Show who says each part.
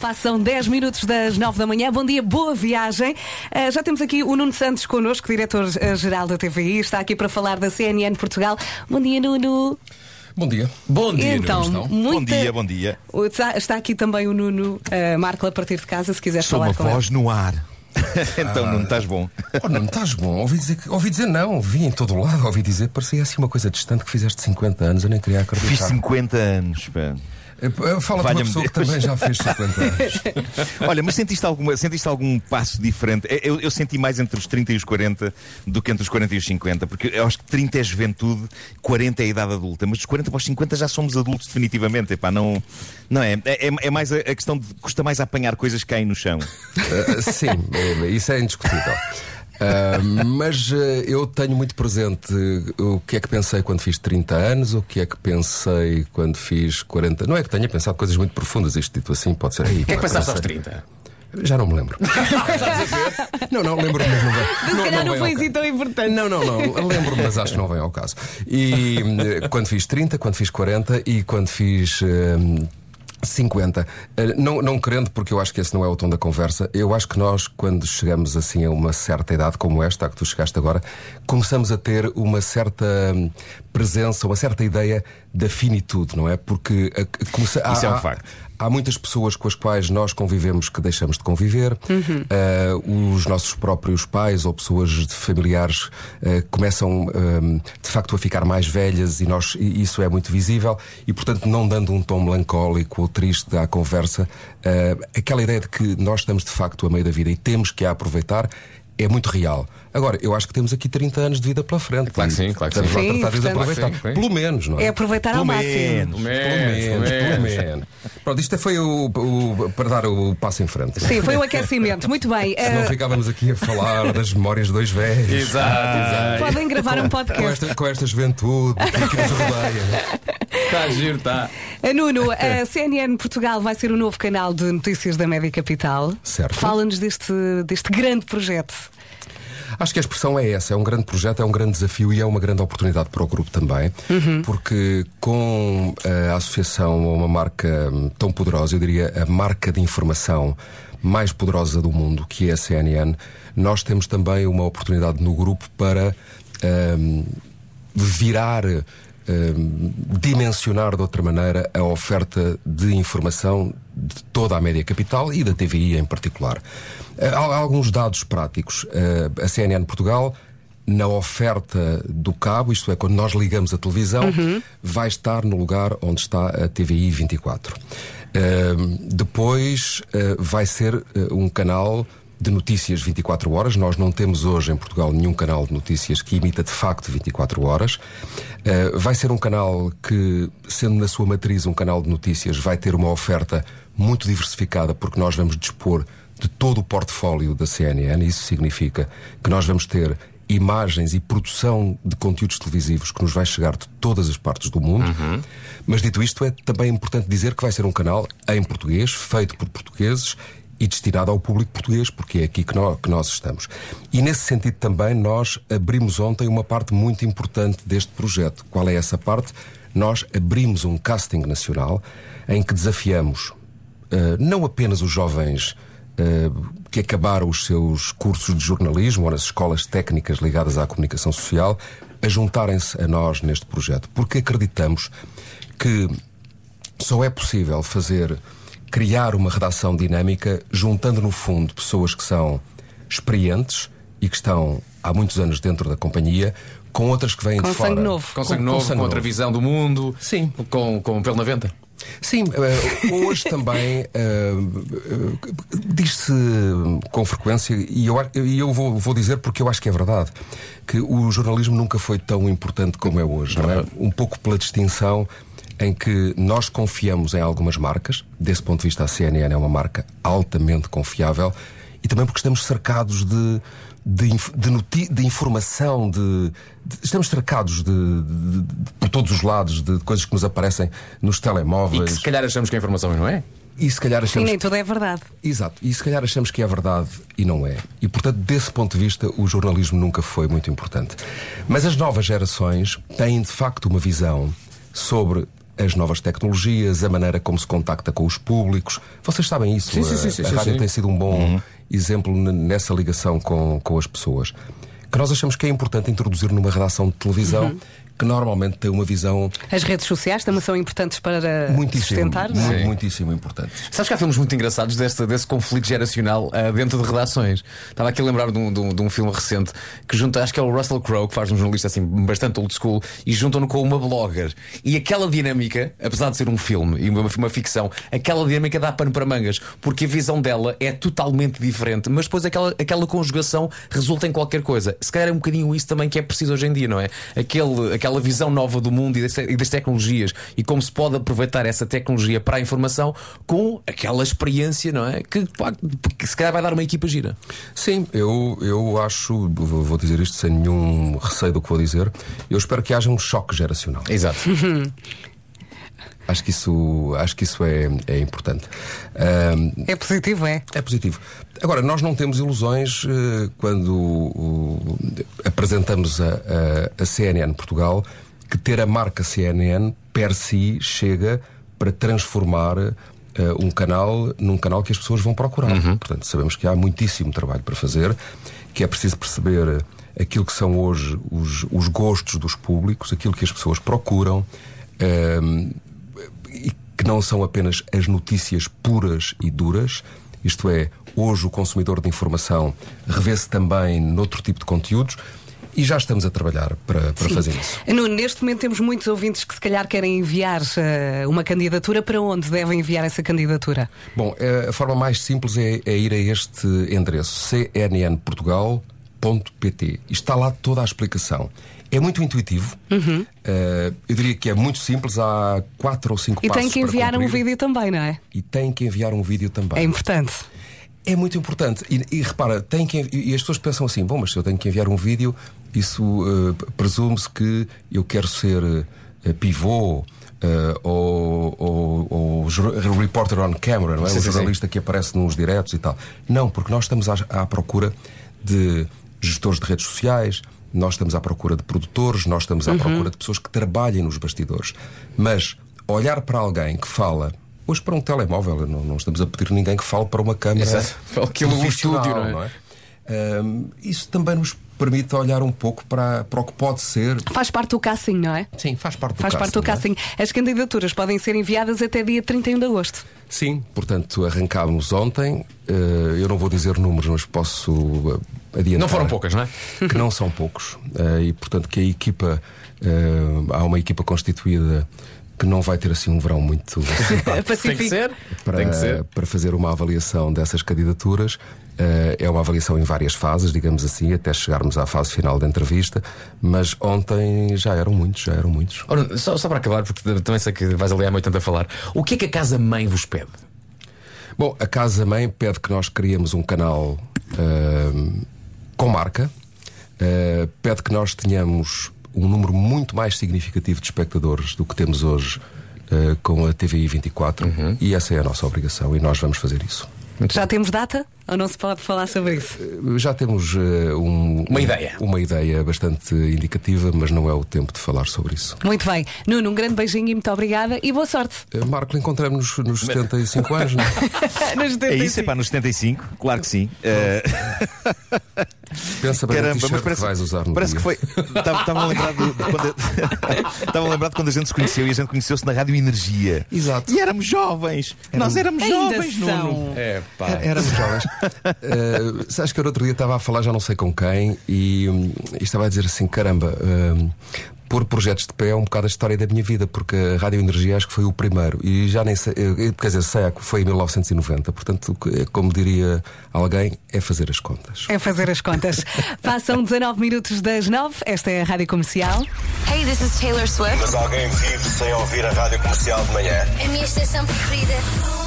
Speaker 1: Passam 10 minutos das 9 da manhã. Bom dia, boa viagem. Uh, já temos aqui o Nuno Santos connosco, diretor-geral da TVI. Está aqui para falar da CNN Portugal. Bom dia, Nuno.
Speaker 2: Bom dia.
Speaker 3: Bom dia,
Speaker 1: então,
Speaker 3: Nuno.
Speaker 1: muita...
Speaker 4: Bom dia, bom dia.
Speaker 1: Está, está aqui também o Nuno uh, Marco a partir de casa, se quiser
Speaker 4: Sou
Speaker 1: falar
Speaker 4: uma
Speaker 1: com
Speaker 4: voz
Speaker 1: ele.
Speaker 4: no ar. então, não estás bom.
Speaker 2: Oh, não estás bom. Ouvi dizer, que- ouvi dizer não, ouvi em todo lado, ouvi dizer, parecia assim uma coisa distante que fizeste 50 anos, eu nem queria acreditar.
Speaker 4: Fiz 50 anos. pá.
Speaker 2: Fala de uma pessoa que
Speaker 4: Deus.
Speaker 2: também já fez 50 anos.
Speaker 4: Olha, mas sentiste, alguma, sentiste algum passo diferente? Eu, eu senti mais entre os 30 e os 40 do que entre os 40 e os 50, porque eu acho que 30 é juventude, 40 é a idade adulta, mas dos 40 para os 50 já somos adultos definitivamente. Epá, não, não é? É, é- é mais a, a questão de custa mais apanhar coisas que caem no chão.
Speaker 2: Eh, sim, eh, isso é indiscutível. Ah, mas eh, eu tenho muito presente o que é que pensei quando fiz 30 anos, o que é que pensei quando fiz 40. Não é que tenha pensado coisas muito profundas, isto dito assim, pode ser aí.
Speaker 3: O que é que pensaste aos 30?
Speaker 2: Já não me lembro. não, não, lembro-me, mas não vem.
Speaker 1: Se calhar não,
Speaker 2: vem
Speaker 1: foi assim tão importante.
Speaker 2: Não, não, não. Lembro-me, mas acho que não vem ao caso. E eh, quando fiz 30, quando fiz 40 e quando fiz. eh, 50. Eh, Não, não querendo, porque eu acho que esse não é o tom da conversa, eu acho que nós, quando chegamos assim a uma certa idade como esta, a que tu chegaste agora, começamos a ter uma certa hum, presença, uma certa ideia da finitude, não é? Porque eh, começa-
Speaker 4: Isso é um
Speaker 2: há-
Speaker 4: facto.
Speaker 2: Há muitas pessoas com as quais nós convivemos que deixamos de conviver. Eh, os nossos próprios pais ou pessoas familiares eh, começam ehm, de facto a ficar mais velhas e, nós, e isso é muito visível. E portanto, não dando um tom melancólico ou triste à conversa, eh, aquela ideia de que nós estamos de facto a meio da vida e temos que a aproveitar. É muito real. Agora, eu acho que temos aqui 30 anos de vida pela frente.
Speaker 3: Claro que sim, claro que
Speaker 2: Estamos
Speaker 3: sim.
Speaker 2: lá a
Speaker 1: Sim,
Speaker 2: tratar de aproveitar.
Speaker 3: Sim, sim.
Speaker 2: Pelo menos, não é?
Speaker 1: É aproveitar ao
Speaker 4: Pelo
Speaker 1: máximo.
Speaker 4: menos.
Speaker 2: Pelo menos, pelo menos. Pronto, isto foi o, o- para dar o passo em frente.
Speaker 1: Sim, foi o aquecimento. Muito bem.
Speaker 2: Senão
Speaker 1: Eh,
Speaker 2: ficávamos aqui a falar das memórias de dois velhos.
Speaker 3: Exato, exato.
Speaker 1: podem gravar um
Speaker 2: Com
Speaker 1: podcast.
Speaker 2: esta, com esta juventude que nos rodeia.
Speaker 3: Está a giro, está.
Speaker 1: A Nuno, a CNN Portugal vai ser o novo canal de notícias da Média Capital.
Speaker 2: Certo.
Speaker 1: Fala-nos deste, deste grande projeto.
Speaker 2: Acho que a expressão é essa, é um grande projeto, é um grande desafio e é uma grande oportunidade para o grupo também, porque com a associação a uma marca hum, tão poderosa, eu diria a marca de informação mais poderosa do mundo, que é a CNN, nós temos também uma oportunidade no grupo para hum, virar, dimensionar de outra maneira a oferta de informação de toda a média capital e da TVI em particular. Eh, Há alguns dados práticos. Eh, A CNN Portugal, na oferta do cabo, isto é, quando nós ligamos a televisão, vai estar no lugar onde está a TVI 24. Eh, Depois eh, vai ser eh, um canal de notícias 24 horas. Nós não temos hoje em Portugal nenhum canal de notícias que imita de facto 24 horas. Eh, vai ser um canal que, sendo na sua matriz um canal de notícias, vai ter uma oferta muito diversificada, porque nós vamos dispor de todo o portfólio da CNN. Isso significa que nós vamos ter imagens e produção de conteúdos televisivos que nos vai chegar de todas as partes do mundo. Mas dito isto, é também importante dizer que vai ser um canal em português, feito por portugueses e destinado ao público português, porque é aqui que nós, que nós estamos. E nesse sentido também nós abrimos ontem uma parte muito importante deste projeto. Qual é essa parte? Nós abrimos um casting nacional em que desafiamos eh, não apenas os jovens eh, que acabaram os seus cursos de jornalismo ou nas escolas técnicas ligadas à comunicação social a juntarem-se a nós neste projeto, porque acreditamos que só é possível fazer, criar uma redação dinâmica juntando no fundo pessoas que são experientes e que estão há muitos anos dentro da companhia com outras que vêm
Speaker 1: Com
Speaker 2: de fora.
Speaker 1: sangue novo.
Speaker 3: Com sangue novo, com outra visão do mundo.
Speaker 2: Sim.
Speaker 3: Com, com pelo na venta.
Speaker 2: Sim, eh, hoje também eh, diz-se com frequência, e eu, eu vou, vou dizer porque eu acho que é verdade, que o jornalismo nunca foi tão importante como é hoje, não é? Um pouco pela distinção em que nós confiamos em algumas marcas, desse ponto de vista a CNN é uma marca altamente confiável, e também porque estamos cercados de, de, de, noti- de informação, de, de- estamos cercados de, de- de- por todos os lados de coisas que nos aparecem nos
Speaker 3: E
Speaker 2: telemóveis.
Speaker 3: que se calhar achamos que a informação não é?
Speaker 2: E se calhar
Speaker 1: Sim,
Speaker 2: achamos.
Speaker 1: nem tudo é verdade.
Speaker 2: Exato. E se calhar achamos que é verdade e não é. E portanto, desse ponto de vista, o jornalismo nunca foi muito importante. Mas as novas gerações têm de facto uma visão sobre as novas tecnologias, a maneira como se contacta com os públicos. Vocês sabem isso.
Speaker 3: Sim, sim,
Speaker 2: a,
Speaker 3: sim, sim,
Speaker 2: a rádio tem sido um bom exemplo n- nessa ligação com, com as pessoas. Que nós achamos que é importante introduzir numa redação de televisão que normalmente tem uma visão
Speaker 1: As redes sociais também são importantes para
Speaker 2: muitíssimo,
Speaker 1: sustentar, não é?
Speaker 2: mu- muitíssimo importante.
Speaker 3: Sabes que há filmes muito engraçados deste, desse conflito geracional ah, dentro de redações. Estava aqui a lembrar de um, de um- de um filme recente que junta, acho que é o Russell Crowe, que faz um jornalista assim bastante old school, e juntam-no com uma blogger. E aquela dinâmica, apesar de ser um filme e uma, uma ficção, aquela dinâmica dá pano para mangas, porque a visão dela é totalmente diferente, mas depois aquela, aquela conjugação resulta em qualquer coisa. Se calhar é um bocadinho isso também que é preciso hoje em dia, não é? Aquele, aquela visão nova do mundo e das, e das tecnologias e como se pode aproveitar essa tecnologia para a informação com aquela experiência, não é? Que, pá, que se calhar vai dar uma equipa gira.
Speaker 2: Sim, eu, eu acho, vou dizer isto sem nenhum receio do que vou dizer, eu espero que haja um choque geracional.
Speaker 3: Exato.
Speaker 2: Acho que isso, acho que isso é, é importante. Ahm,
Speaker 1: É positivo, é?
Speaker 2: É positivo. Agora, nós não temos ilusões eh, quando o- apresentamos a, a- a CNN Portugal que ter a marca CNN per si chega para transformar eh, um canal num canal que as pessoas vão procurar. Portanto, sabemos que há muitíssimo trabalho para fazer, que é preciso perceber aquilo que são hoje os, os gostos dos públicos, aquilo que as pessoas procuram. ehm, e que não são apenas as notícias puras e duras, isto é, hoje o consumidor de informação revê-se também noutro tipo de conteúdos e já estamos a trabalhar para, para fazer isso.
Speaker 1: Nuno, neste momento temos muitos ouvintes que se calhar querem enviar eh, uma candidatura. Para onde devem enviar essa candidatura?
Speaker 2: Bom, eh, a forma mais simples é, é ir a este endereço cnnportugal.pt e está lá toda a explicação. É muito intuitivo, Eh, eu diria que é muito simples, há quatro ou cinco
Speaker 1: E
Speaker 2: passos
Speaker 1: tem que enviar um vídeo também, não é?
Speaker 2: E tem que enviar um vídeo também.
Speaker 1: É importante.
Speaker 2: É muito importante. E, e repara, tem que, e as pessoas pensam assim: bom, mas se eu tenho que enviar um vídeo, isso eh, presume-se que eu quero ser eh, pivô. eh, ou, ou, ou jor- reporter on camera, não é?
Speaker 3: Sim, sim,
Speaker 2: jornalista que aparece nos diretos e tal. Não, porque nós estamos à, à procura de gestores de redes sociais, nós estamos à procura de produtores, nós estamos à procura de pessoas que trabalhem nos bastidores. Mas olhar para alguém que fala. Hoje para um telemóvel, não, não estamos a pedir ninguém que fale para uma câmara.
Speaker 3: Exato. Aquilo no
Speaker 2: profissional,
Speaker 3: estúdio, não é?
Speaker 2: Ahm, isso também nos permite olhar um pouco para, para o que pode ser.
Speaker 1: Faz parte do casting, não é?
Speaker 2: Sim, faz parte do
Speaker 1: Faz parte do
Speaker 2: casting, não é?
Speaker 1: casting. As candidaturas podem ser enviadas até dia 31 de agosto.
Speaker 2: Sim, portanto, arrancámos ontem. eh, eu não vou dizer números, mas posso eh, adiantar.
Speaker 3: Não foram poucas, não é?
Speaker 2: Que não são poucos. Eh, e, portanto, que a equipa. há uma equipa constituída que não vai ter assim um verão muito
Speaker 3: Tem que ser.
Speaker 2: para,
Speaker 3: Tem que ser.
Speaker 2: para fazer uma avaliação dessas candidaturas. Eh, é uma avaliação em várias fases, digamos assim, até chegarmos à fase final da entrevista. Mas ontem já eram muitos, já eram muitos.
Speaker 3: Ora, só, só para acabar, porque também sei que vais ali há muito tempo a falar. O que é que a casa mãe vos pede?
Speaker 2: Bom, a Casa Mãe pede que nós criemos um canal ahm, com marca, ah, pede que nós tenhamos um número muito mais significativo de espectadores do que temos hoje ah, com a TVI 24 e essa é a nossa obrigação e nós vamos fazer isso.
Speaker 1: Já temos data? Ou não se pode falar sobre isso?
Speaker 2: Já temos ah, um-
Speaker 3: Uma ideia.
Speaker 2: uma ideia bastante indicativa, mas não é o tempo de falar sobre isso.
Speaker 1: Muito bem. Nuno, um grande beijinho e muito obrigada e boa sorte.
Speaker 2: Ah, Marco, encontramos-nos nos 75 anos, não é?
Speaker 1: Nos
Speaker 4: É isso, é
Speaker 1: 75.
Speaker 4: pá, nos 75, claro que sim. Eh,
Speaker 2: Pensa bem no
Speaker 4: Caramba, mas parece,
Speaker 2: que vais usar no
Speaker 4: parece
Speaker 2: dia.
Speaker 4: que foi. Estava a lembrar de, de quando de quando a gente se conheceu e a gente conheceu-se na Rádio Energia.
Speaker 2: Exato.
Speaker 4: E éramos jovens. Nós éramos
Speaker 1: Ainda
Speaker 4: jovens,
Speaker 1: são.
Speaker 4: Nuno.
Speaker 3: É, pá.
Speaker 2: Éramos jovens. Uh, sabes que eu outro dia estava a falar, já não sei com quem, e, hum, e estava a dizer assim: caramba, hum, pôr projetos de pé é um bocado a história da minha vida, porque a Rádio Energia acho que foi o primeiro, e já nem sei, eh, quer dizer, sei que foi em 1990, portanto, é como diria alguém, é fazer as contas.
Speaker 1: É fazer as contas. Passam 19 minutos das 9. Esta é a Rádio Comercial.
Speaker 5: Hey, this is Taylor Swift.
Speaker 6: Mas alguém vive sem ouvir a rádio comercial de manhã.
Speaker 5: A minha estação preferida.